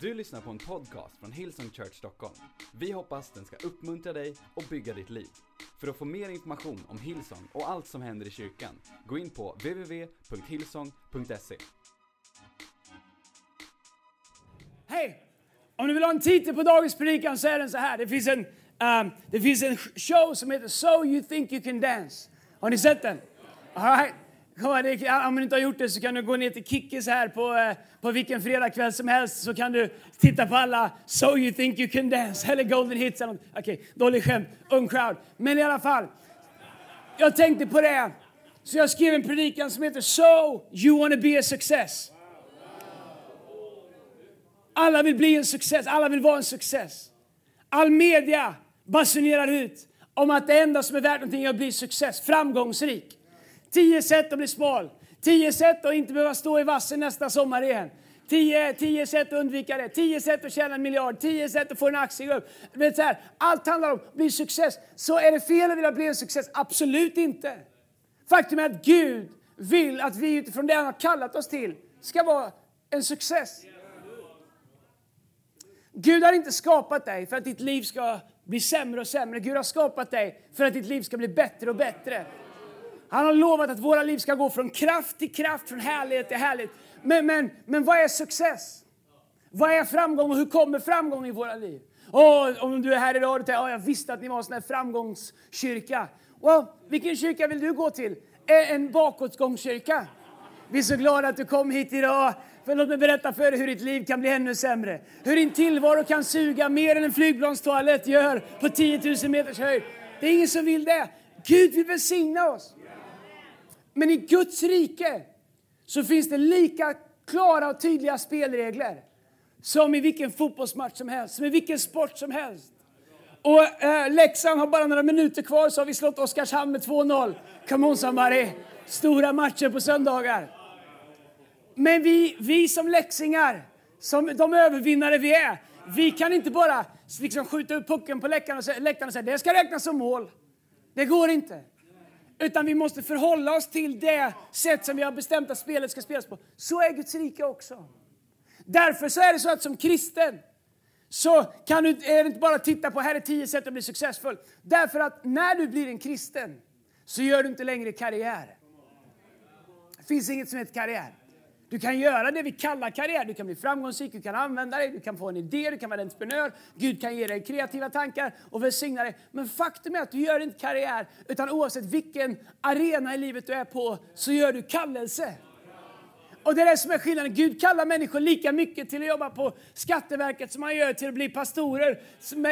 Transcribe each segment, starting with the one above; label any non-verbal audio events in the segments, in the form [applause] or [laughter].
Du lyssnar på en podcast från Hillsong Church Stockholm. Vi hoppas den ska uppmuntra dig och bygga ditt liv. För att få mer information om Hillsong och allt som händer i kyrkan, gå in på www.hillsong.se. Hej! Om du vill ha en titel på dagens predikan så är den så här. Det finns en, um, det finns en show som heter So You Think You Can Dance. Har ni sett den? All right. Kom, det, om du inte har gjort det så kan du gå ner till Kickis här på, eh, på vilken fredagkväll som helst så kan du titta på alla So You Think You Can Dance eller Golden Hits. Okej, okay, dålig skämt, ung crowd. Men i alla fall, jag tänkte på det. Så jag skrev en predikan som heter So You Wanna Be A Success. Alla vill bli en success, alla vill vara en success. All media basunerar ut om att det enda som är värt någonting är att bli success, framgångsrik. Tio sätt att bli smal. Tio sätt att inte behöva stå i vassen nästa sommar igen. Tio, tio sätt att undvika det. Tio sätt att tjäna en miljard. Tio sätt att få en aktiegrupp. Vet så här, allt handlar om att bli success. Så är det fel att vilja bli en success? Absolut inte. Faktum är att Gud vill att vi utifrån det han har kallat oss till ska vara en success. Gud har inte skapat dig för att ditt liv ska bli sämre och sämre. Gud har skapat dig för att ditt liv ska bli bättre och bättre. Han har lovat att våra liv ska gå från kraft till kraft, från härlighet till härlighet. Men, men, men vad är success? Vad är framgång och hur kommer framgång i våra liv? Oh, om du är här idag och tänker oh, jag visste att ni var en sån här framgångskyrka. Well, vilken kyrka vill du gå till? En bakåtgångskyrka? Vi är så glada att du kom hit idag. För låt mig berätta för dig hur ditt liv kan bli ännu sämre. Hur din tillvaro kan suga mer än en flygplanstoalett gör på 10 000 meters höjd. Det är ingen som vill det. Gud vill välsigna oss. Men i Guds rike så finns det lika klara och tydliga spelregler som i vilken fotbollsmatch som helst, som i vilken sport som helst. Och eh, Leksand har bara några minuter kvar så har vi slått Oskarshamn med 2-0. Come on somebody! Stora matcher på söndagar. Men vi, vi som läxingar, som de övervinnare vi är, vi kan inte bara liksom skjuta upp pucken på läktaren och säga det ska räknas som mål. Det går inte. Utan vi måste förhålla oss till det sätt som vi har bestämt att spelet ska spelas på. Så är Guds rike också. Därför så är det så att som kristen så kan du är det inte bara titta på här är tio sätt att bli successfull. Därför att när du blir en kristen så gör du inte längre karriär. Det finns inget som heter karriär. Du kan göra det vi kallar karriär. Du kan bli framgångsrik, du kan använda dig, du kan få en idé, du kan vara en entreprenör. Gud kan ge dig kreativa tankar och välsigna dig. Men faktum är att du gör inte karriär, utan oavsett vilken arena i livet du är på så gör du kallelse. Och det är det som är skillnaden. Gud kallar människor lika mycket till att jobba på Skatteverket som han gör till att bli pastorer.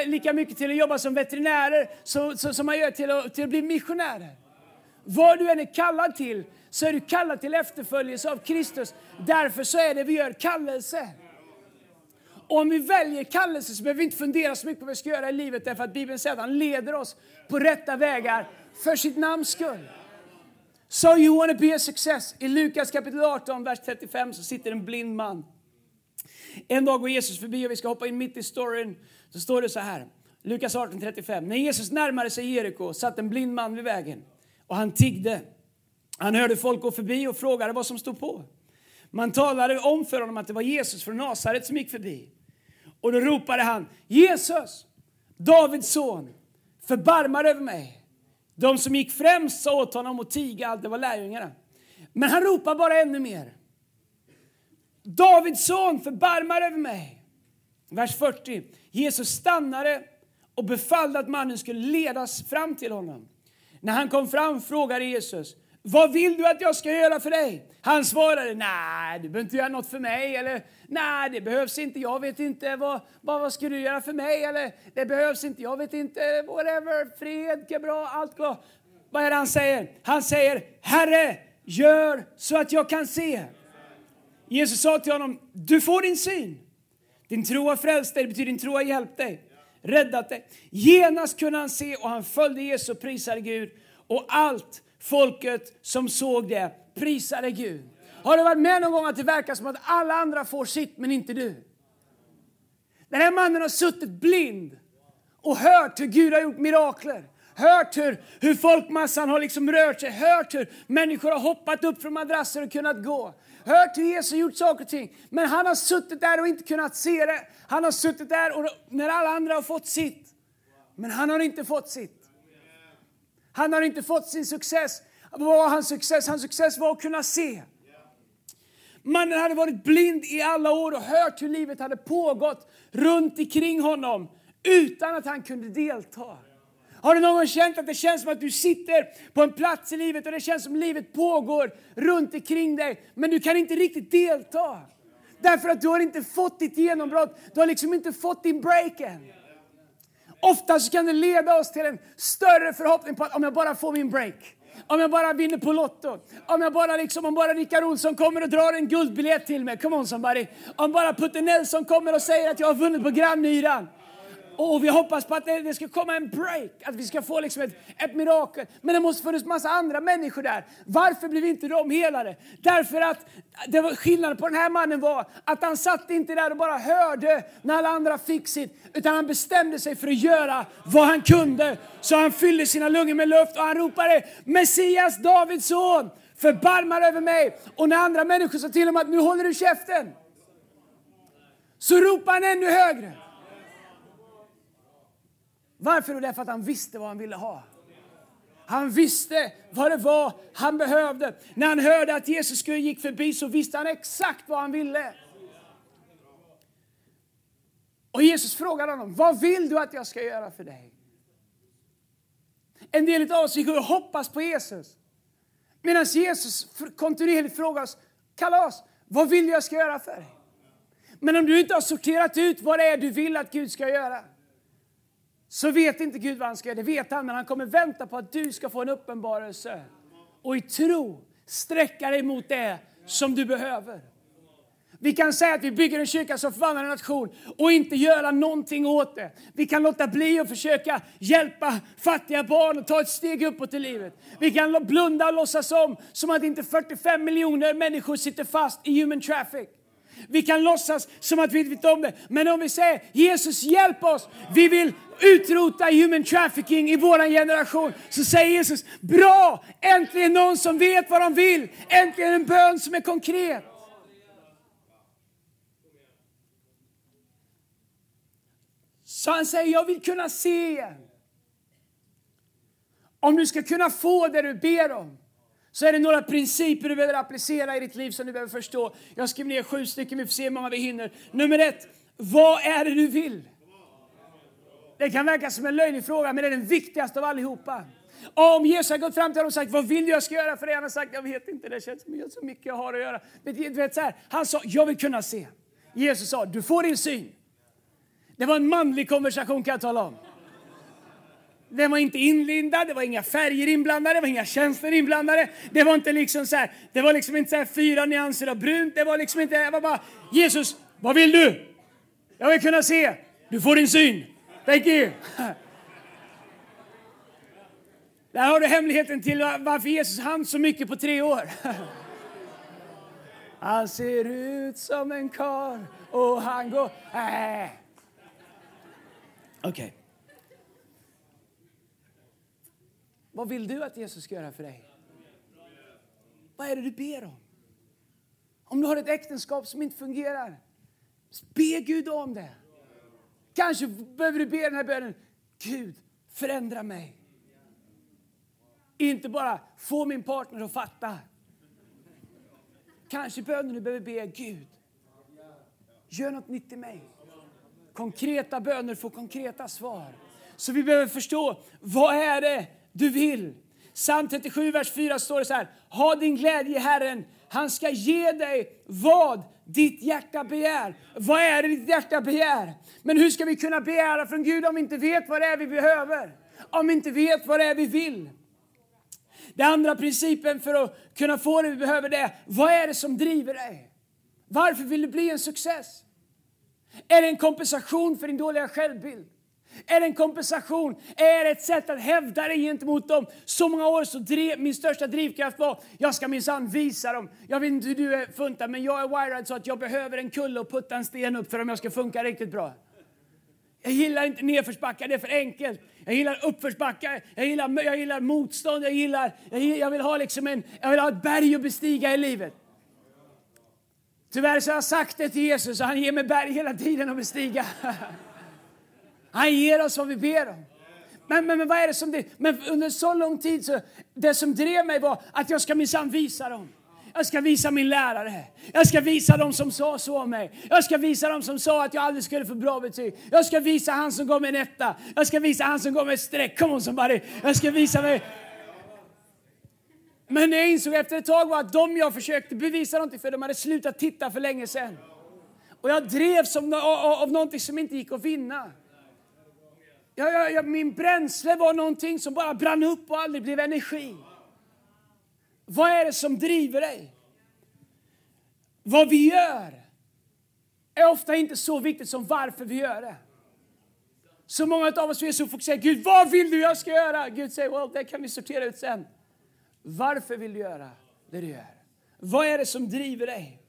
Lika mycket till att jobba som veterinärer som han gör till att, till att bli missionärer. Vad du än är kallad till så är du kallad till efterföljelse av Kristus. Därför så är det vi gör kallelse. Och om vi väljer kallelse så behöver vi inte fundera så mycket på vad vi ska göra i livet därför att Bibeln säger att han leder oss på rätta vägar för sitt namns skull. So you want to be a success. I Lukas kapitel 18, vers 35 så sitter en blind man. En dag går Jesus förbi och vi ska hoppa in mitt i storyn. Så står det så här. Lukas 18, 35. När Jesus närmade sig Jeriko satt en blind man vid vägen och han tiggde. Han hörde folk gå förbi och frågade vad som stod på. Man talade om för honom att det var Jesus från Nasaret som gick förbi. Och då ropade han Jesus, Davids son, förbarma över mig. De som gick främst sa åt honom att tiga, det var lärjungarna. Men han ropade bara ännu mer. Davids son, förbarma över mig. Vers 40. Jesus stannade och befallde att mannen skulle ledas fram till honom. När han kom fram frågade Jesus, vad vill du att jag ska göra för dig? Han svarade, nej, du behöver inte göra något för mig. Eller, nej, det behövs inte. Jag vet inte. Vad, vad, vad ska du göra för mig? Eller, det behövs inte. Jag vet inte. Whatever. Fred, bra, allt bra. Vad är det han säger? Han säger, Herre, gör så att jag kan se. Jesus sa till honom, du får din syn. Din tro har frälst dig, det betyder din tro har hjälpt dig, räddat dig. Genast kunde han se och han följde Jesus och prisade Gud. Och allt folket som såg det prisade Gud. Har du varit med någon gång att det verkar som att alla andra får sitt men inte du? Den här mannen har suttit blind och hört hur Gud har gjort mirakler. hört hur, hur folkmassan har liksom rört sig, hört hur människor har hoppat upp från madrasser och kunnat gå. Hört hur Jesus har gjort saker och ting. Men han har suttit där och inte kunnat se det. Han har suttit där och när alla andra har fått sitt. Men han har inte fått sitt. Han har inte fått sin success. Vad var hans success? Hans success var att kunna se. Mannen hade varit blind i alla år och hört hur livet hade pågått runt omkring honom utan att han kunde delta. Har du någon gång känt att det känns som att du sitter på en plats i livet och det känns som livet pågår runt omkring dig, men du kan inte riktigt delta? Därför att du har inte fått ditt genombrott, du har liksom inte fått din break än. Oftast kan det leda oss till en större förhoppning på att om jag bara får min break, om jag bara vinner på Lotto, om jag bara liksom, om bara Rickard Olsson kommer och drar en guldbiljett till mig, come on somebody. Om bara Putte Nelson kommer och säger att jag har vunnit på Grannmyran. Och vi hoppas på att det, det, ska komma en break, att vi ska få liksom ett, ett mirakel. Men det måste funnits massa andra människor där. Varför blev inte de helade? Därför att det var, skillnaden på den här mannen var att han satt inte där och bara hörde när alla andra fick sitt. Utan han bestämde sig för att göra vad han kunde. Så han fyllde sina lungor med luft och han ropade Messias, Davids son, förbarmar över mig. Och när andra människor sa till honom att nu håller du käften. Så ropade han ännu högre. Varför? Därför att han visste vad han ville ha. Han visste vad det var han behövde. När han hörde att Jesus skulle gick förbi så visste han exakt vad han ville. Och Jesus frågade honom, vad vill du att jag ska göra för dig? En del av oss gick och hoppas på Jesus. Medan Jesus kontinuerligt frågar oss, Kalas, vad vill du jag ska göra för dig? Men om du inte har sorterat ut vad det är du vill att Gud ska göra, så vet inte Gud vad han ska göra. Det vet han, men han kommer vänta på att du ska få en uppenbarelse. Och i tro sträcka dig mot det som du behöver. Vi kan säga att vi bygger en kyrka som förvandlar en nation och inte göra någonting åt det. Vi kan låta bli att försöka hjälpa fattiga barn och ta ett steg uppåt i livet. Vi kan blunda och låtsas om som att inte 45 miljoner människor sitter fast i human traffic. Vi kan låtsas som att vi inte vet om det. Men om vi säger Jesus hjälp oss, vi vill utrota human trafficking i vår generation. Så säger Jesus, bra! Äntligen någon som vet vad de vill. Äntligen en bön som är konkret. Så han säger, jag vill kunna se. Om du ska kunna få det du ber om, så är det några principer du behöver applicera i ditt liv som du behöver förstå. Jag skriver ner sju stycken, vi får se hur många vi hinner. Nummer ett, vad är det du vill? Det kan verka som en löjlig fråga, men det är den viktigaste av allihopa. Om Jesus har gått fram till honom och sagt, vad vill du jag ska göra för dig? Han har sagt, jag vet inte, det känns som så mycket jag har att göra. Men du vet, så här, han sa, jag vill kunna se. Jesus sa, du får din syn. Det var en manlig konversation kan jag tala om. Den var inte inlindad, det var inga färger inblandade, det var inga känslor inblandade. Det var inte liksom så här, det var liksom inte så fyra nyanser av brunt. Det var liksom inte, det var bara Jesus, vad vill du? Jag vill kunna se. Du får din syn. Thank you. [laughs] Där har du hemligheten till varför Jesus hann så mycket på tre år. [laughs] Han ser ut som en karl och han går... Äh. Okej. Okay. Vad vill du att Jesus ska göra för dig? Vad är det du ber om? Om du har ett äktenskap som inte fungerar, be Gud om det. Kanske behöver du be den här bönen. Gud, förändra mig. Inte bara få min partner att fatta. Kanske bönen du behöver be Gud, gör något nytt i mig. Konkreta böner får konkreta svar. Så vi behöver förstå, vad är det du vill. Psalm 37, vers 4 står det så här. Ha din glädje i Herren. Han ska ge dig vad ditt hjärta begär. Vad är det ditt hjärta begär? Men hur ska vi kunna begära från Gud om vi inte vet vad det är vi behöver? Om vi inte vet vad det är vi vill? Den andra principen för att kunna få det vi behöver det är, vad är det som driver dig? Varför vill du bli en success? Är det en kompensation för din dåliga självbild? Är det en kompensation? Är det ett sätt att hävda dig gentemot dem? Så många år så drev, min största drivkraft var, jag ska minsann visa dem. Jag vet inte hur du är funtad, men jag är wired så att jag behöver en kulle och putta en sten upp för om jag ska funka riktigt bra. Jag gillar inte nedförsbackar, det är för enkelt. Jag gillar uppförsbackar, jag gillar, jag gillar motstånd, jag, gillar, jag, gillar, jag, vill ha liksom en, jag vill ha ett berg att bestiga i livet. Tyvärr så har jag sagt det till Jesus och han ger mig berg hela tiden att bestiga. [laughs] Han ger oss vad vi ber om. Men, men, men vad är det som det, men under så lång tid så det som drev mig var att jag ska minsann visa dem. Jag ska visa min lärare. Jag ska visa dem som sa så om mig. Jag ska visa dem som sa att jag aldrig skulle få bra betyg. Jag ska visa han som gav mig en etta. Jag ska visa han som gav mig ett streck. Come on somebody. Jag ska visa mig. Men jag insåg efter ett tag var att de jag försökte bevisa någonting för, de hade slutat titta för länge sedan. Och jag drevs av, av, av någonting som inte gick att vinna. Jag, jag, jag, min bränsle var någonting som bara brann upp och aldrig blev energi. Vad är det som driver dig? Vad vi gör är ofta inte så viktigt som varför vi gör det. Så många av oss är så fokuserade. Gud, vad vill du jag ska göra? Gud säger, well, det kan vi sortera ut sen. Varför vill du göra det du gör? Vad är det som driver dig?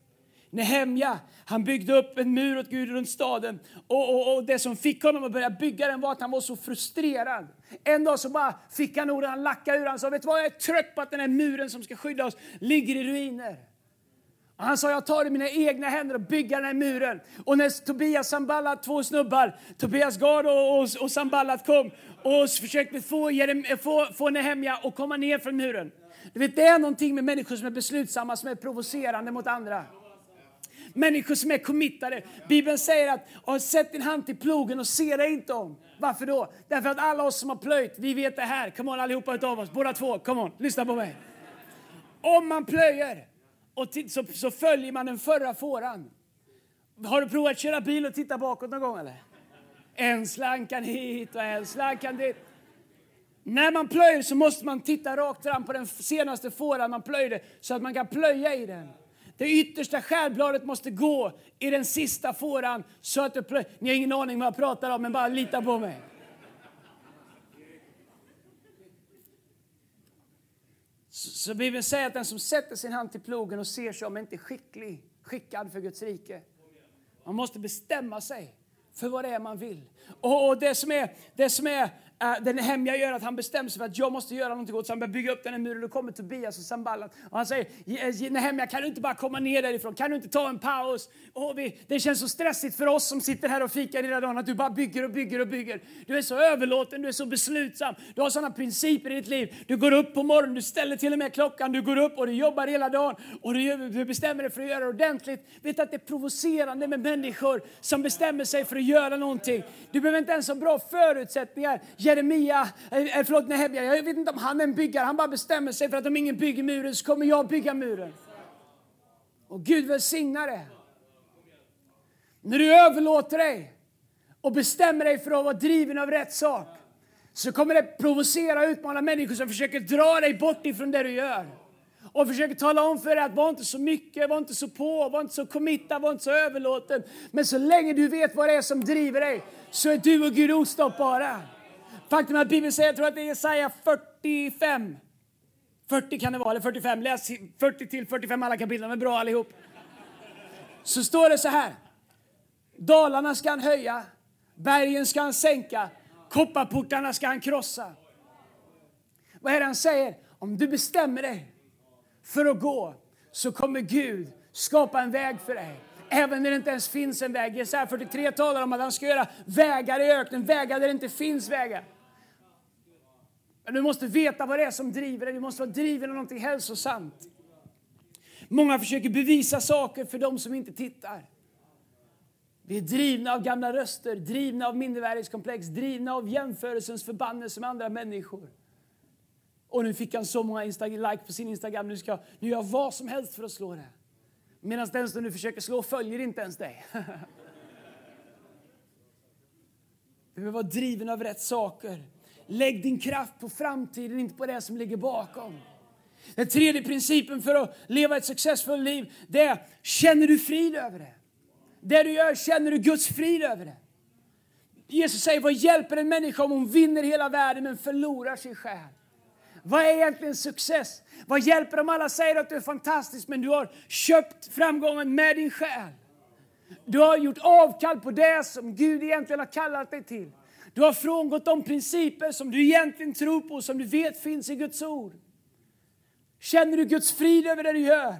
Nehemja, han byggde upp en mur åt Gud runt staden. Och, och, och, det som fick honom att börja bygga den var att han var så frustrerad. En dag så bara fick han orden, han lackade ur, han sa, vet du vad, jag är trött på att den här muren som ska skydda oss ligger i ruiner. Och han sa, jag tar det i mina egna händer och bygger den här muren. Och när Tobias Samballat, två snubbar, Tobias Gard och, och, och Samballat kom och försökte få, få, få Nehemja att komma ner från muren. Du vet, det är någonting med människor som är beslutsamma, som är provocerande mot andra. Människor som är committade. Bibeln säger att sätt din hand till plogen och se dig inte om. Varför då? Därför att alla oss som har plöjt, vi vet det här. Kom on allihopa utav oss, båda två. Kom on, lyssna på mig. Om man plöjer och så, så följer man den förra fåran. Har du provat att köra bil och titta bakåt någon gång eller? En slankan hit och en slankan dit. När man plöjer så måste man titta rakt fram på den senaste fåran man plöjde så att man kan plöja i den. Det yttersta skärbladet måste gå i den sista fåran så att du plöjer. Ni har ingen aning vad jag pratar om, men bara lita på mig. Så så Bibeln säger att den som sätter sin hand till plogen och ser sig om är inte skicklig, skickad för Guds rike. Man måste bestämma sig för vad det är man vill. Och och det som är, det som är Eh, den hemliga gör att han bestämmer sig för att jag måste göra någonting åt så han börjar bygga upp den här muren. Då kommer Tobias och Samballat och han säger eh, Nehemja kan du inte bara komma ner därifrån? Kan du inte ta en paus? Oh, vi, det känns så stressigt för oss som sitter här och fikar hela dagen att du bara bygger och bygger och bygger. Du är så överlåten, du är så beslutsam. Du har sådana principer i ditt liv. Du går upp på morgonen, du ställer till och med klockan, du går upp och du jobbar hela dagen och du, du bestämmer dig för att göra det ordentligt. Vet att det är provocerande med människor som bestämmer sig för att göra någonting. Du behöver inte ens ha bra förutsättningar. Jeremia, eh, eh förlåt Nehemja, jag vet inte om han är en byggare, han bara bestämmer sig för att om ingen bygger muren så kommer jag bygga muren. Och Gud välsignar det. När du överlåter dig och bestämmer dig för att vara driven av rätt sak så kommer det provocera och utmana människor som försöker dra dig bort ifrån det du gör. Och försöker tala om för dig att var inte så mycket, var inte så på, var inte så committa, var inte så överlåten. Men så länge du vet vad det är som driver dig så är du och Gud ostoppbara. Faktum är att Bibeln säger, jag tror att det är Jesaja 45. 40 kan det vara, eller 45. Läs 40 till 45 alla kapitel, de är bra allihop. Så står det så här. Dalarna ska han höja, bergen ska han sänka, kopparportarna ska han krossa. Vad är det han säger? Om du bestämmer dig för att gå så kommer Gud skapa en väg för dig. Även när det inte ens finns en väg. Jesaja 43 talar om att han ska göra vägar i öknen, vägar där det inte finns vägar. Men du måste veta vad det är som driver dig. Du måste vara driven av någonting hälsosamt. Många försöker bevisa saker för de som inte tittar. Vi är drivna av gamla röster, drivna av mindervärdeskomplex drivna av jämförelsens förbannelse med andra människor. Och nu fick han så många like på sin Instagram, nu ska jag nu gör jag vad som helst för att slå det. Medan den som du försöker slå följer inte ens dig. [laughs] Du behöver vara driven av rätt saker. Lägg din kraft på framtiden, inte på det som ligger bakom. Den tredje principen för att leva ett successfullt liv, det är, känner du frid över det? Det du gör, känner du Guds frid över det? Jesus säger, vad hjälper en människa om hon vinner hela världen men förlorar sin själ? Vad är egentligen success? Vad hjälper om alla säger att du är fantastisk men du har köpt framgången med din själ? Du har gjort avkall på det som Gud egentligen har kallat dig till. Du har frångått de principer som du egentligen tror på, som du vet finns i Guds ord. Känner du Guds frid över det du gör?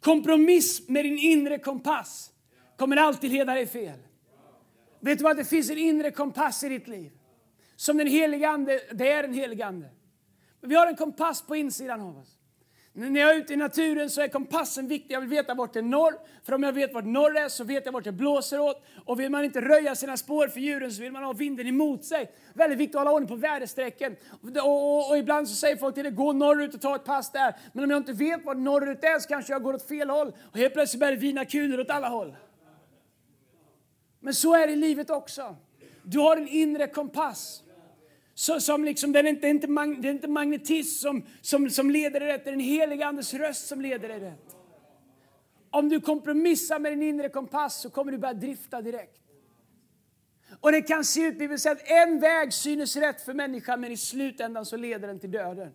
Kompromiss med din inre kompass kommer alltid leda dig fel. Vet du vad? Det finns en inre kompass i ditt liv. Som den helige Ande, det är en helig Ande. Vi har en kompass på insidan av oss. När jag är ute i naturen så är kompassen viktig. Jag vill veta vart det är norr. För om jag vet vart norr är så vet jag vart det blåser åt. Och vill man inte röja sina spår för djuren så vill man ha vinden emot sig. Väldigt viktigt att hålla ordning på väderstrecken. Och, och, och, ibland så säger folk till det, gå norrut och ta ett pass där. Men om jag inte vet vart norrut är så kanske jag går åt fel håll. Och helt plötsligt börjar det vina kulor åt alla håll. Men så är det i livet också. Du har en inre kompass. Så, som liksom, det, är inte, inte, det är inte magnetism som, som, som leder dig rätt, det är den heliga Andes röst som leder dig rätt. Om du kompromissar med din inre kompass så kommer du börja drifta direkt. Och det kan se ut, Bibeln säger att en väg synes rätt för människan men i slutändan så leder den till döden.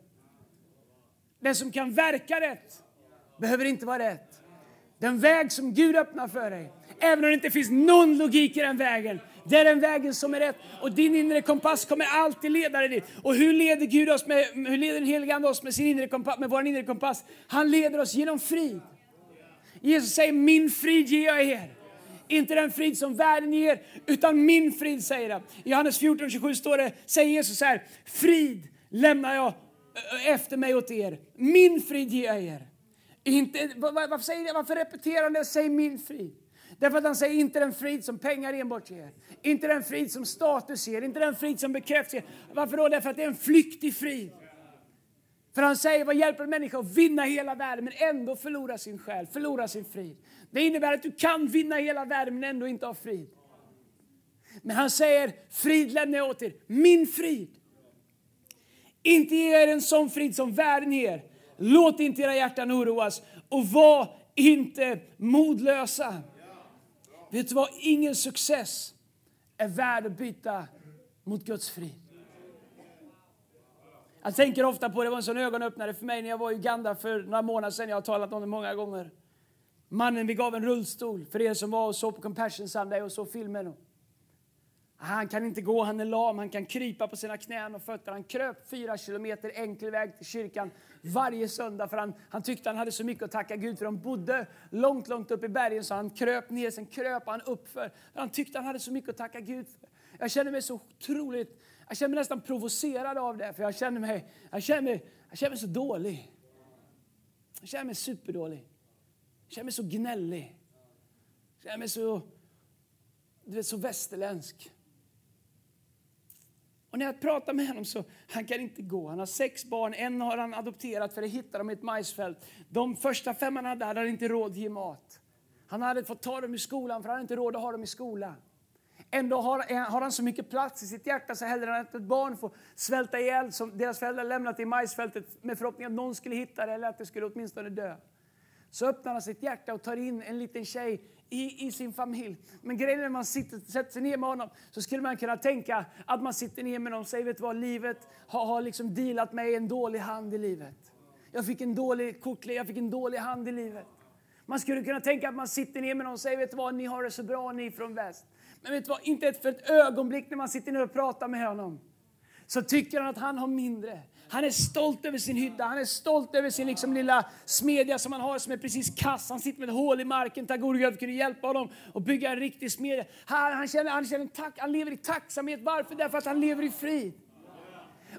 Den som kan verka rätt behöver inte vara rätt. Den väg som Gud öppnar för dig, även om det inte finns någon logik i den vägen, det är den vägen som är rätt. Och din inre kompass kommer alltid leda dig dit. Och hur leder Gud oss med, hur leder den helige Ande oss med, sin inre kompass, med vår inre kompass? Han leder oss genom frid. Jesus säger, min frid ger jag er. Inte den frid som världen ger, utan min frid, säger han. I Johannes 14, 27 står det, säger Jesus så här, frid lämnar jag efter mig åt er. Min frid ger jag er. Inte, varför, säger, varför repeterar han det? Säg min frid. Därför att han säger inte den frid som pengar enbart ger. Inte den frid som status ger, inte den frid som bekräftelse ger. Varför då? Därför att det är en flyktig frid. För han säger, vad hjälper en människa att vinna hela världen men ändå förlora sin själ, förlora sin frid? Det innebär att du kan vinna hela världen men ändå inte ha frid. Men han säger, frid lämnar jag åt er, min frid. Inte ge er en sån frid som världen ger. Låt inte era hjärtan oroas och var inte modlösa. Vet du vad? Ingen success är värd att byta mot Guds frid. Jag tänker ofta på det, var en sån ögonöppnare för mig när jag var i Uganda för några månader sedan. Jag har talat om det många gånger. Mannen vi gav en rullstol för er som var och såg på Compassion Sunday och såg filmen. Han kan inte gå, han är lam, han kan krypa på sina knän och fötter. Han kröp fyra kilometer enkel väg till kyrkan varje söndag för han, han tyckte han hade så mycket att tacka Gud för. De bodde långt, långt upp i bergen så han kröp ner, sen kröp han uppför. Han tyckte han hade så mycket att tacka Gud för. Jag känner mig så otroligt, jag känner mig nästan provocerad av det för jag känner mig, jag känner mig, jag känner mig så dålig. Jag känner mig superdålig. Jag känner mig så gnällig. Jag känner mig så, du vet, så västerländsk. Och när jag pratar med honom så han kan inte gå. Han har sex barn, en har han adopterat för det hittade de i ett majsfält. De första fem han hade hade han inte råd att ge mat. Han hade fått ta dem i skolan för han hade inte råd att ha dem i skolan. Ändå har, eh, har han så mycket plats i sitt hjärta så hellre än att ett barn får svälta ihjäl som deras föräldrar lämnat i majsfältet med förhoppning att någon skulle hitta det eller att det skulle åtminstone dö. Så öppnar han sitt hjärta och tar in en liten tjej i, i sin familj. Men grejen är när man sitter, sätter sig ner med honom så skulle man kunna tänka att man sitter ner med honom och säger, vet du vad, livet har, har liksom dealat mig en dålig hand i livet. Jag fick en dålig kortlek, jag fick en dålig hand i livet. Man skulle kunna tänka att man sitter ner med någon och säger, vet du vad, ni har det så bra ni från väst. Men vet du vad, inte för ett ögonblick när man sitter ner och pratar med honom så tycker han att han har mindre. Han är stolt över sin hydda, han är stolt över sin liksom lilla smedja som han har som är precis kass. Han sitter med ett hål i marken, Tagorgöv kunde hjälpa honom att bygga en riktig smedja. Han, han, känner, han, känner tack, han lever i tacksamhet. Varför? Därför att han lever i frid.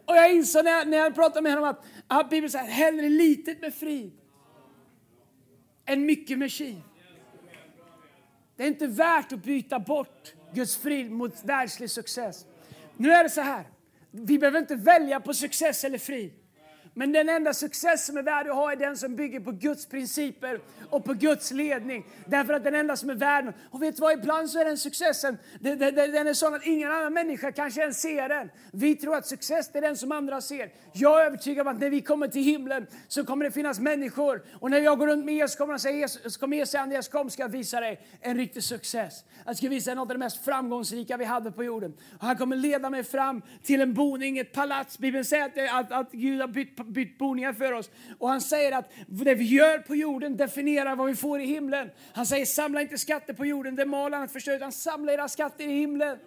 Och jag insåg när jag, när jag pratade med honom att, att Bibeln säger hellre litet med frid än mycket med kiv. Det är inte värt att byta bort Guds frid mot världslig success. Nu är det så här. Vi behöver inte välja på success eller frid. Men den enda success som är värd att ha är den som bygger på Guds principer och på Guds ledning. Därför att den enda som är värd, och vet du vad, ibland så är den successen, den, den, den är sån att ingen annan människa kanske ens ser den. Vi tror att success är den som andra ser. Jag är övertygad om att när vi kommer till himlen så kommer det finnas människor, och när jag går runt med Jesus kommer, han säga, Jesus, kommer Jesus säga Andreas kom ska jag visa dig en riktig success. Jag ska visa dig något av det mest framgångsrika vi hade på jorden. Och han kommer leda mig fram till en boning, ett palats. Bibeln säger att, att, att Gud har bytt bytt boningar för oss. Och han säger att det vi gör på jorden definierar vad vi får i himlen. Han säger samla inte skatter på jorden, det mal annat förstör, utan samla era skatter i himlen.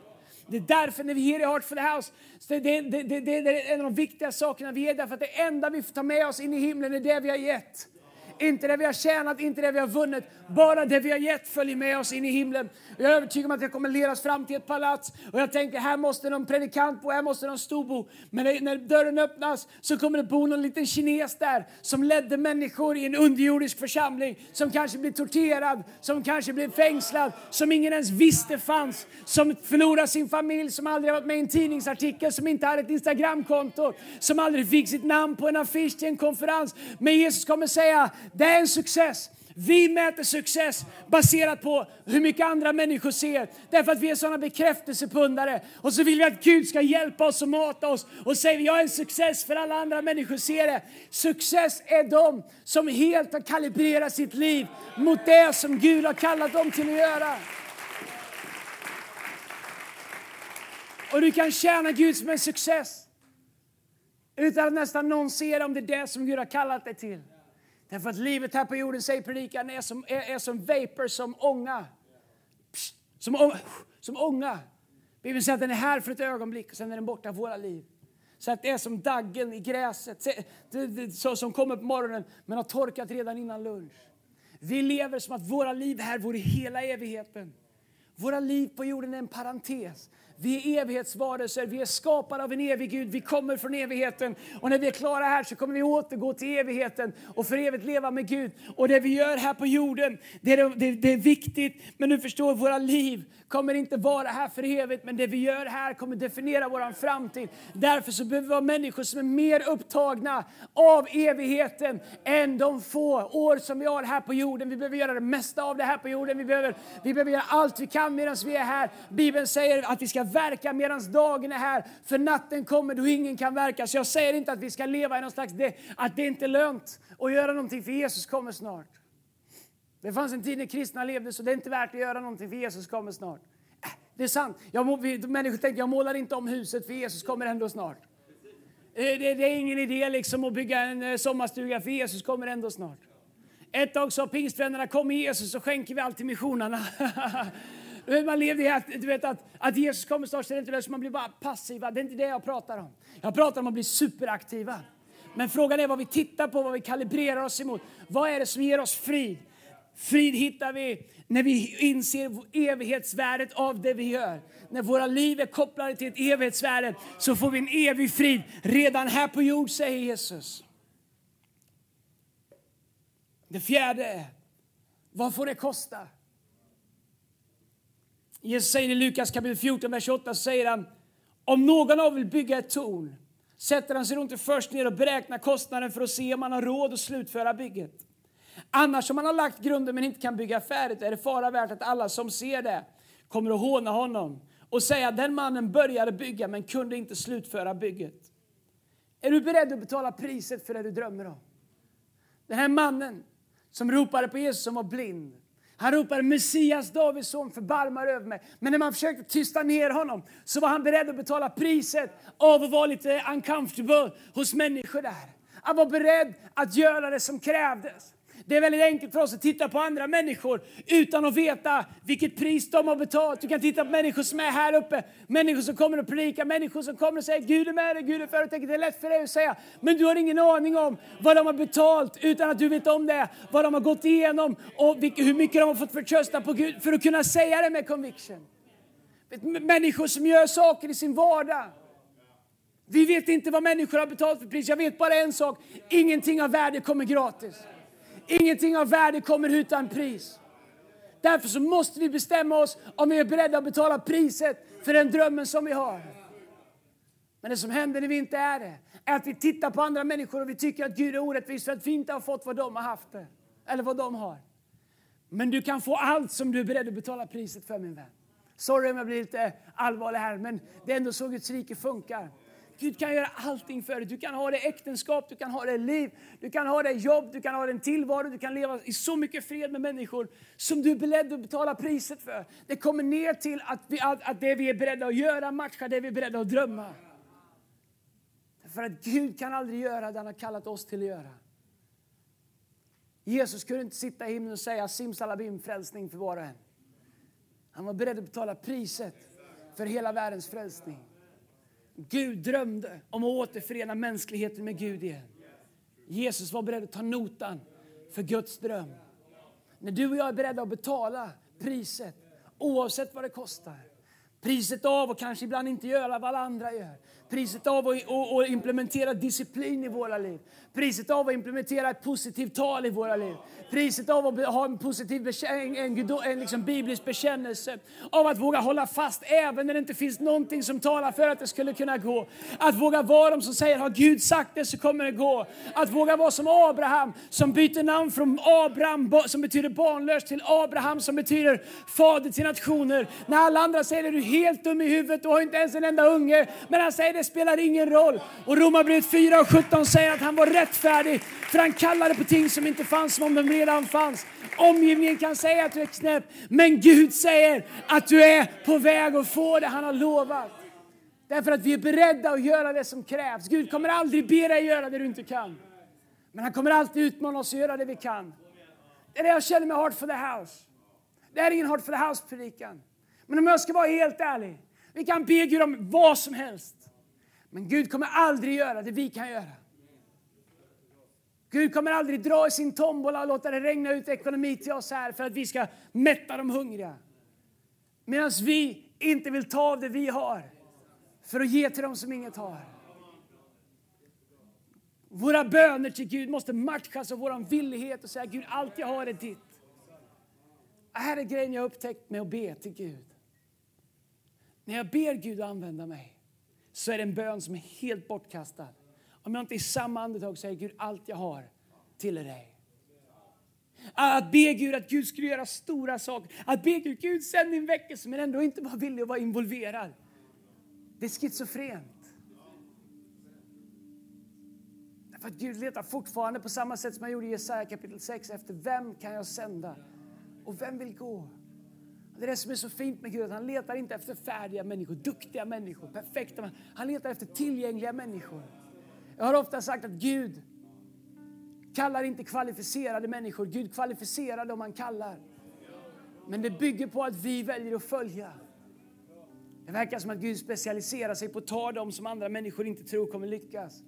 Det är därför när vi ger i Heart for the House, det, det, det, det, är en av de viktiga sakerna vi ger, därför att det enda vi får ta med oss in i himlen är det vi har gett. Inte det vi har tjänat, inte det vi har vunnit. Bara det vi har gett följer med oss in i himlen. Jag är övertygad om att jag kommer ledas fram till ett palats. Och jag tänker, här måste någon predikant bo, här måste någon stor bo. Men när dörren öppnas så kommer det bo någon liten kines där som ledde människor i en underjordisk församling. Som kanske blev torterad, som kanske blev fängslad, som ingen ens visste fanns. Som förlorade sin familj, som aldrig varit med i en tidningsartikel, som inte hade ett Instagramkonto. Som aldrig fick sitt namn på en affisch till en konferens. Men Jesus kommer säga, det är en success. Vi mäter success baserat på hur mycket andra människor ser. Därför att vi är sådana bekräftelsepundare. Och så vill vi att Gud ska hjälpa oss och mata oss. Och säger jag är en success för alla andra människor ser det. Success är de som helt har kalibrerat sitt liv mot det som Gud har kallat dem till att göra. Och du kan tjäna Gud som en success. Utan att nästan någon ser om det är det som Gud har kallat dig till. Därför att livet här på jorden, säger predikan, är som, är, är som vapor, som ånga. Psst, som, som ånga. Bibeln säger att den är här för ett ögonblick och sen är den borta våra liv. Så att det är som daggen i gräset som kommer på morgonen men har torkat redan innan lunch. Vi lever som att våra liv här vore hela evigheten. Våra liv på jorden är en parentes. Vi är evighetsvarelser, vi är skapade av en evig Gud, vi kommer från evigheten. Och när vi är klara här så kommer vi återgå till evigheten och för evigt leva med Gud. Och det vi gör här på jorden, det är, det, det är viktigt. Men du förstår, våra liv kommer inte vara här för evigt, men det vi gör här kommer definiera vår framtid. Därför så behöver vi vara människor som är mer upptagna av evigheten än de få år som vi har här på jorden. Vi behöver göra det mesta av det här på jorden. Vi behöver, vi behöver göra allt vi kan medan vi är här. Bibeln säger att vi ska verka medan dagen är här, för natten kommer då ingen kan verka. Så jag säger inte att vi ska leva i någon slags, det, att det inte är lönt att göra någonting, för Jesus kommer snart. Det fanns en tid när kristna levde så det är inte värt att göra någonting för Jesus kommer snart. Äh, det är sant. Jag, människor tänker jag målar inte om huset för Jesus kommer ändå snart. Det, det, det är ingen idé liksom att bygga en eh, sommarstuga för Jesus kommer ändå snart. Ett tag sa pingstvännerna kom med Jesus så skänker vi allt till missionerna. [laughs] Man lever i att, du vet, att, att Jesus kommer snart, så är det inte löst, man blir bara passiva. Det är inte det jag pratar om. Jag pratar om att bli superaktiva. Men frågan är vad vi tittar på, vad vi kalibrerar oss emot. Vad är det som ger oss frid? Frid hittar vi när vi inser evighetsvärdet av det vi gör. När våra liv är kopplade till ett evighetsvärde så får vi en evig frid redan här på jord, säger Jesus. Det fjärde är, vad får det kosta? Jesus säger i Lukas kapitel 14, vers 28, säger han, om någon av er vill bygga ett torn sätter han sig inte först ner och beräknar kostnaden för att se om han har råd att slutföra bygget. Annars om han har lagt grunden men inte kan bygga färdigt är det fara värt att alla som ser det kommer att håna honom och säga den mannen började bygga men kunde inte slutföra bygget. Är du beredd att betala priset för det du drömmer om? Den här mannen som ropade på Jesus som var blind. Han ropade Messias, Davids son, förbarmar över mig. Men när man försökte tysta ner honom så var han beredd att betala priset av att vara lite uncomfortable hos människor där. Han var beredd att göra det som krävdes. Det är väldigt enkelt för oss att titta på andra människor utan att veta vilket pris de har betalat. Du kan titta på människor som är här uppe, människor som kommer att predika, människor som kommer och säger Gud är med dig, Gud är för dig. Det är lätt för dig att säga, men du har ingen aning om vad de har betalt utan att du vet om det, vad de har gått igenom och hur mycket de har fått förtrösta på Gud för att kunna säga det med conviction. Människor som gör saker i sin vardag. Vi vet inte vad människor har betalat för pris. Jag vet bara en sak. Ingenting av värde kommer gratis. Ingenting av värde kommer utan pris. Därför så måste vi bestämma oss om vi är beredda att betala priset för den drömmen som vi har. Men det som händer när vi inte är det, är att vi tittar på andra människor och vi tycker att Gud är orättvis för att vi inte har fått vad de har haft det. Eller vad de har. Men du kan få allt som du är beredd att betala priset för min vän. Sorry om jag blir lite allvarlig här, men det är ändå så Guds rike funkar. Gud kan göra allting för dig. Du kan ha det äktenskap, du kan ha det liv, du kan ha det jobb, du kan ha en tillvaro, du kan leva i så mycket fred med människor som du är beredd att betala priset för. Det kommer ner till att, vi, att, att det vi är beredda att göra matchar det vi är beredda att drömma. För att Gud kan aldrig göra det han har kallat oss till att göra. Jesus kunde inte sitta i himlen och säga simsalabim frälsning för var och en. Han var beredd att betala priset för hela världens frälsning. Gud drömde om att återförena mänskligheten med Gud igen. Jesus var beredd att ta notan för Guds dröm. När du och jag är beredda att betala priset, oavsett vad det kostar. Priset av och kanske ibland inte göra vad alla andra gör. Priset av att implementera disciplin i våra liv. Priset av att implementera ett positivt tal i våra liv. Priset av att ha en positiv en, en, en liksom biblisk bekännelse. Av att våga hålla fast även när det inte finns någonting som talar för att det skulle kunna gå. Att våga vara de som säger har Gud sagt det så kommer det gå. Att våga vara som Abraham som byter namn från Abraham som betyder barnlös till Abraham som betyder fader till nationer. När alla andra säger är du helt dum i huvudet du har inte ens en enda unge. Men han säger det spelar ingen roll. Och Romarbrevet 4 och 17 säger att han var rättfärdig för han kallade på ting som inte fanns som om de redan fanns. Omgivningen kan säga att du är knäpp, men Gud säger att du är på väg att få det han har lovat. Därför att vi är beredda att göra det som krävs. Gud kommer aldrig be dig göra det du inte kan. Men han kommer alltid utmana oss att göra det vi kan. Det är det jag känner med Heart for the House. Det är ingen Heart for the House-predikan. Men om jag ska vara helt ärlig, vi kan be Gud om vad som helst. Men Gud kommer aldrig göra det vi kan göra. Gud kommer aldrig dra i sin tombola och låta det regna ut ekonomi till oss här för att vi ska mätta de hungriga. Medan vi inte vill ta av det vi har för att ge till dem som inget har. Våra böner till Gud måste matchas av vår villighet att säga Gud, allt jag har är ditt. Det här är grejen jag upptäckt med att be till Gud. När jag ber Gud att använda mig så är det en bön som är helt bortkastad. Om jag inte i samma andetag säger Gud, allt jag har tillhör dig. Att be Gud att Gud skulle göra stora saker. Att be Gud, Gud sänd din väckelse men ändå inte vara villig att vara involverad. Det är schizofrent. Därför att Gud letar fortfarande på samma sätt som han gjorde i Jesaja kapitel 6 efter vem kan jag sända och vem vill gå? Det är det som är så fint med Gud, att han letar inte efter färdiga människor, duktiga människor, perfekta människor. Han letar efter tillgängliga människor. Jag har ofta sagt att Gud kallar inte kvalificerade människor, Gud kvalificerar dem han kallar. Men det bygger på att vi väljer att följa. Det verkar som att Gud specialiserar sig på att ta dem som andra människor inte tror kommer lyckas.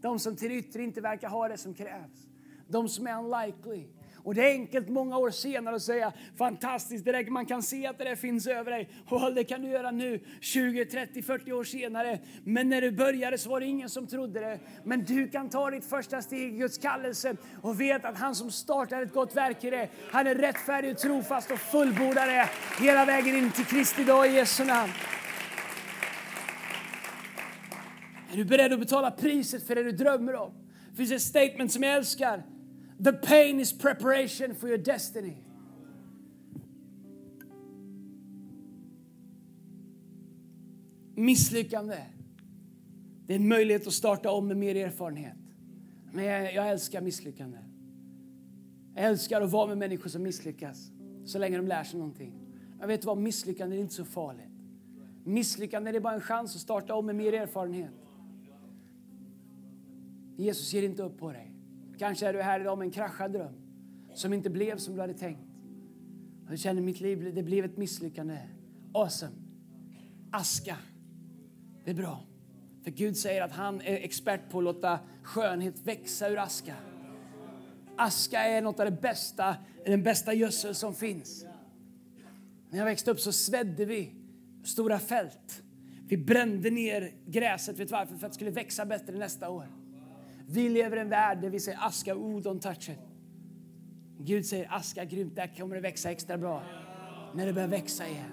De som till yttre inte verkar ha det som krävs. De som är unlikely. Och det är enkelt många år senare att säga fantastiskt, det där, man kan se att det där finns över dig. Och det kan du göra nu, 20, 30, 40 år senare. Men när du började så var det ingen som trodde det. Men du kan ta ditt första steg i Guds kallelse och vet att han som startar ett gott verk i det, han är rättfärdig och trofast och fullbordar det hela vägen in till Kristi dag i Jesu namn. Är du beredd att betala priset för det du drömmer om? Det finns ett statement som jag älskar. The pain is preparation for your destiny. Misslyckande. Det är en möjlighet att starta om med mer erfarenhet. Men jag, jag älskar misslyckande. Jag älskar att vara med människor som misslyckas så länge de lär sig någonting. Jag vet vad, misslyckande är inte så farligt. Misslyckande är bara en chans att starta om med mer erfarenhet. Jesus ger inte upp på dig. Kanske är du här idag med en kraschad dröm som inte blev som du hade tänkt. Du känner mitt liv, det blev ett misslyckande. Awesome. Aska. Det är bra. För Gud säger att han är expert på att låta skönhet växa ur aska. Aska är något av det bästa, den bästa gödsel som finns. När jag växte upp så svedde vi stora fält. Vi brände ner gräset, vet varför? För att det skulle växa bättre nästa år. Vi lever i en värld där vi säger aska, oh don't touch it. Gud säger aska, grymt, där kommer det växa extra bra. När det börjar växa igen.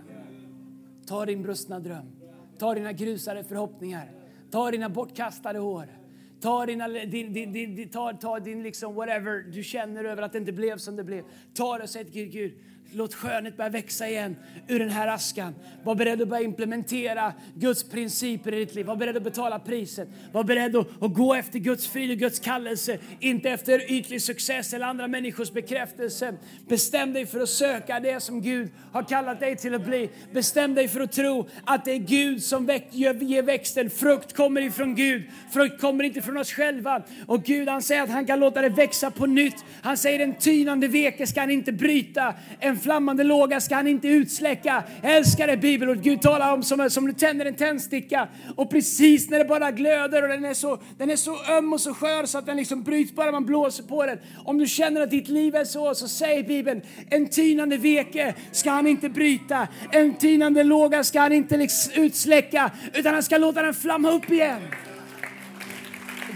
Ta din brustna dröm. Ta dina grusade förhoppningar. Ta dina bortkastade hår. Ta, dina, din, din, din, ta, ta din liksom whatever du känner över att det inte blev som det blev. Ta det och säg till Gud, Gud, Låt skönhet börja växa igen ur den här askan. Var beredd att börja implementera Guds principer i ditt liv. Var beredd att betala priset. Var beredd att, att gå efter Guds frid och Guds kallelse. Inte efter ytlig success eller andra människors bekräftelse. Bestäm dig för att söka det som Gud har kallat dig till att bli. Bestäm dig för att tro att det är Gud som väck, ger växten. Frukt kommer ifrån Gud. Frukt kommer inte från oss själva. Och Gud han säger att han kan låta det växa på nytt. Han säger en tynande veke ska han inte bryta. En flammande låga ska han inte utsläcka. Jag älskar det bibelord. Gud talar om som, som du tänder en tändsticka och precis när det bara glöder och den är, så, den är så öm och så skör så att den liksom bryts bara man blåser på den. Om du känner att ditt liv är så, så säger Bibeln en tynande veke ska han inte bryta. En tynande låga ska han inte liksom utsläcka utan han ska låta den flamma upp igen.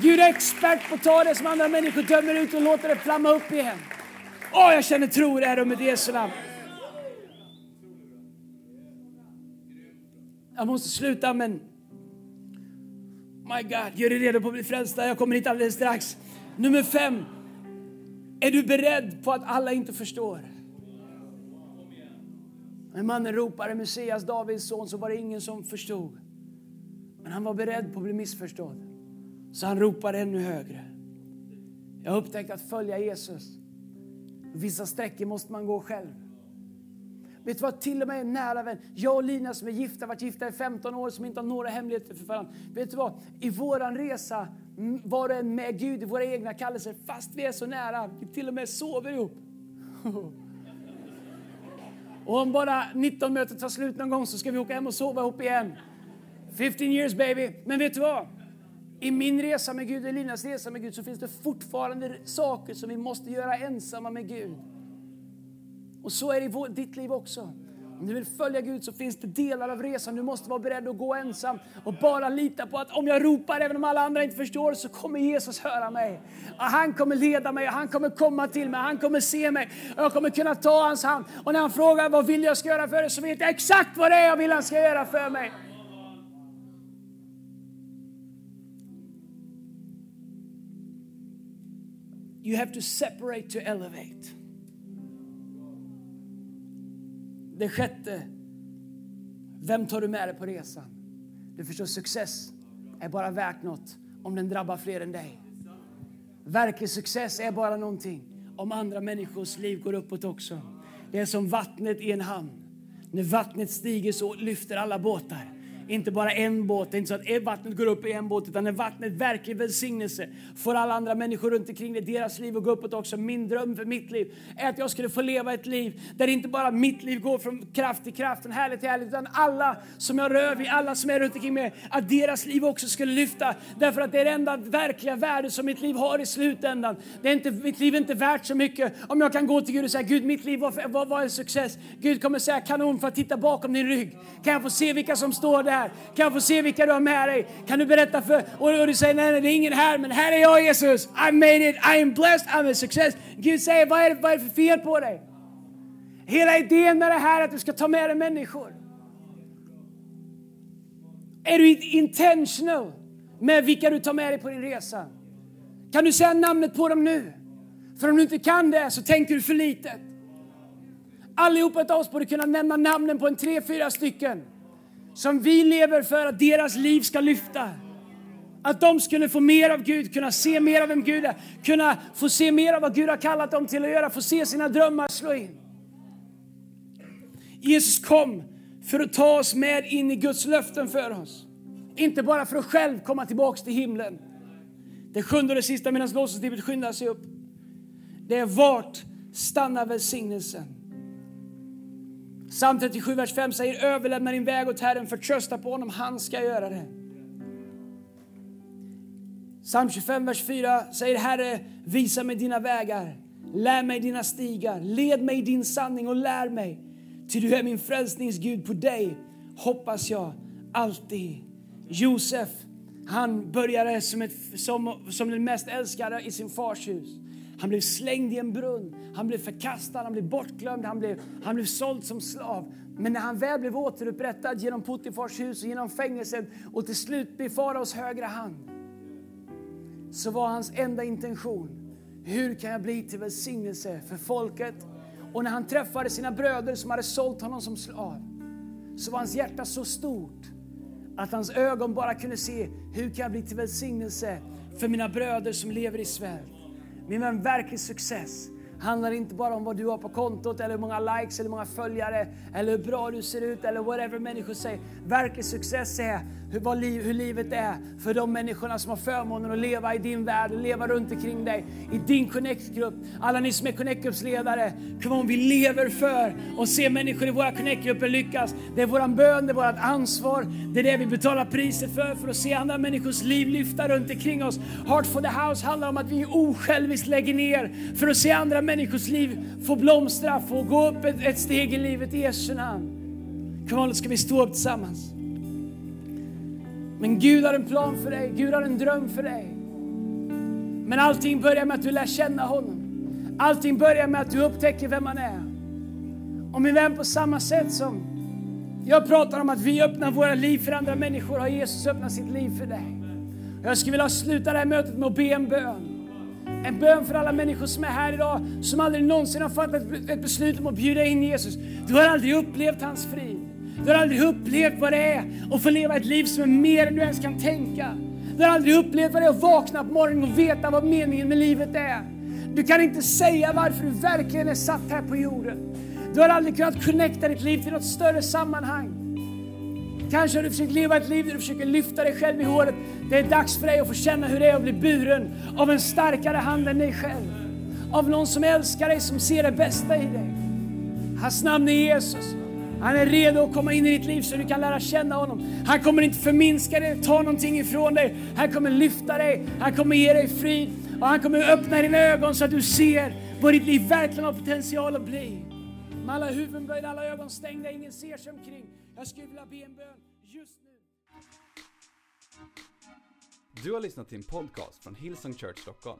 Gud är expert på att ta det som andra människor dömer ut och låta det flamma upp igen. Åh, oh, jag känner tro i det här rummet i Jesu namn. Jag måste sluta, men... My God, gör dig redo på att bli frälsta. Jag kommer hit alldeles strax. Nummer fem. Är du beredd på att alla inte förstår? När mannen ropade Messias, Davids son, så var det ingen som förstod. Men han var beredd på att bli missförstådd. Så han ropade ännu högre. Jag upptäckte att följa Jesus Vissa sträckor måste man gå själv. Vet du vad, till och med en nära vän, jag och Lina som är gifta, varit gifta i 15 år, som inte har några hemligheter för varandra. Vet du vad, i våran resa, var och en med Gud, i våra egna kallelser, fast vi är så nära, vi till och med sover ihop. [laughs] Och om bara 19-mötet tar slut någon gång så ska vi åka hem och sova ihop igen. 15 years baby. Men vet du vad? I min resa med Gud, i Linas resa med Gud, så finns det fortfarande saker som vi måste göra ensamma med Gud. Och så är det i vår, ditt liv också. Om du vill följa Gud så finns det delar av resan du måste vara beredd att gå ensam och bara lita på att om jag ropar, även om alla andra inte förstår, så kommer Jesus höra mig. Och han kommer leda mig, han kommer komma till mig, han kommer se mig och jag kommer kunna ta hans hand. Och när han frågar vad vill jag ska göra för dig så vet jag exakt vad det är jag vill han ska göra för mig. You have to separate to elevate. Det sjätte. Vem tar du med dig på resan? Du förstår, success är bara värt något om den drabbar fler än dig. Verklig success är bara någonting om andra människors liv går uppåt också. Det är som vattnet i en hamn. När vattnet stiger så lyfter alla båtar. Inte bara en båt, det är inte så att vattnet går upp i en båt, utan när vattnet verkligen välsignelse får alla andra människor runt omkring det, deras liv att gå uppåt också. Min dröm för mitt liv är att jag skulle få leva ett liv där inte bara mitt liv går från kraft till kraft, från härligt till härligt, utan alla som jag rör vid, alla som är runt omkring mig, att deras liv också skulle lyfta. Därför att det är det enda verkliga värde som mitt liv har i slutändan. Det är inte, mitt liv är inte värt så mycket om jag kan gå till Gud och säga, Gud mitt liv var, var, var en success. Gud kommer säga kanon för att titta bakom din rygg. Kan jag få se vilka som står där? Här? Kan jag få se vilka du har med dig? Kan du berätta för... Och, du säger nej, nej, det är ingen här, men här är jag Jesus. I made it, I am blessed, I'm a success. Gud säger, vad är, det, vad är det för fel på dig? Hela idén med det här är att du ska ta med dig människor. Är du intentional med vilka du tar med dig på din resa? Kan du säga namnet på dem nu? För om du inte kan det så tänker du för litet. Allihopa av oss borde kunna nämna namnen på en tre, fyra stycken som vi lever för att deras liv ska lyfta. Att de skulle få mer av Gud, kunna se mer av vem Gud är, kunna få se mer av vad Gud har kallat dem till att göra, få se sina drömmar slå in. Jesus kom för att ta oss med in i Guds löften för oss. Inte bara för att själv komma tillbaks till himlen. Det sjunde och det sista medan lovsångsteamet skyndar sig upp. Det är vart stannar välsignelsen? Psalm 37, vers 5 säger överlämna din väg åt Herren, förtrösta på honom, han ska göra det. Psalm 25, vers 4 säger Herre, visa mig dina vägar, lär mig dina stigar, led mig i din sanning och lär mig. Ty du är min frälsningsgud, på dig hoppas jag alltid. Josef, han började som, ett, som, som den mest älskade i sin fars hus. Han blev slängd i en brunn, han blev förkastad, han blev bortglömd, han blev, han blev såld som slav. Men när han väl blev återupprättad genom Puttifars hus och genom fängelset och till slut blev faraos högra hand så var hans enda intention hur kan jag bli till välsignelse för folket Och när han träffade sina bröder som hade sålt honom som slav, så var hans hjärta så stort att hans ögon bara kunde se, hur kan jag bli till välsignelse för mina bröder som lever i svält? Min vän, verklig success handlar inte bara om vad du har på kontot, eller hur många likes, eller hur många följare, eller hur bra du ser ut, eller whatever människor säger. Verklig success är hur, vad liv, hur livet är för de människorna som har förmånen att leva i din värld, leva runt omkring dig, i din Connect-grupp. Alla ni som är Connect-gruppsledare, Kom on, vi lever för att se människor i våra Connect-grupper lyckas. Det är våran bön, det är vårt ansvar, det är det vi betalar priset för, för att se andra människors liv lyfta runt omkring oss. Heart for the House handlar om att vi osjälviskt lägger ner för att se andra människors liv få blomstra, få gå upp ett, ett steg i livet i Jesu namn. Kom on, ska vi stå upp tillsammans. Men Gud har en plan för dig, Gud har en dröm för dig. Men allting börjar med att du lär känna honom. Allting börjar med att du upptäcker vem han är. Och min vän, på samma sätt som jag pratar om att vi öppnar våra liv för andra människor, har Jesus öppnat sitt liv för dig. Jag skulle vilja sluta det här mötet med att be en bön. En bön för alla människor som är här idag, som aldrig någonsin har fattat ett beslut om att bjuda in Jesus. Du har aldrig upplevt hans frid. Du har aldrig upplevt vad det är att få leva ett liv som är mer än du ens kan tänka. Du har aldrig upplevt vad det är att vakna på morgonen och veta vad meningen med livet är. Du kan inte säga varför du verkligen är satt här på jorden. Du har aldrig kunnat connecta ditt liv till något större sammanhang. Kanske har du försökt leva ett liv där du försöker lyfta dig själv i håret. Det är dags för dig att få känna hur det är att bli buren av en starkare hand än dig själv. Av någon som älskar dig, som ser det bästa i dig. Hans namn är Jesus. Han är redo att komma in i ditt liv så du kan lära känna honom. Han kommer inte förminska dig, ta någonting ifrån dig. Han kommer lyfta dig, han kommer ge dig frid och han kommer öppna dina ögon så att du ser vad ditt liv verkligen har potential att bli. Med alla huvuden böjda, alla ögon stängda, ingen ser sig omkring. Jag skulle vilja be en bön just nu. Du har lyssnat till en podcast från Hillsong Church Stockholm.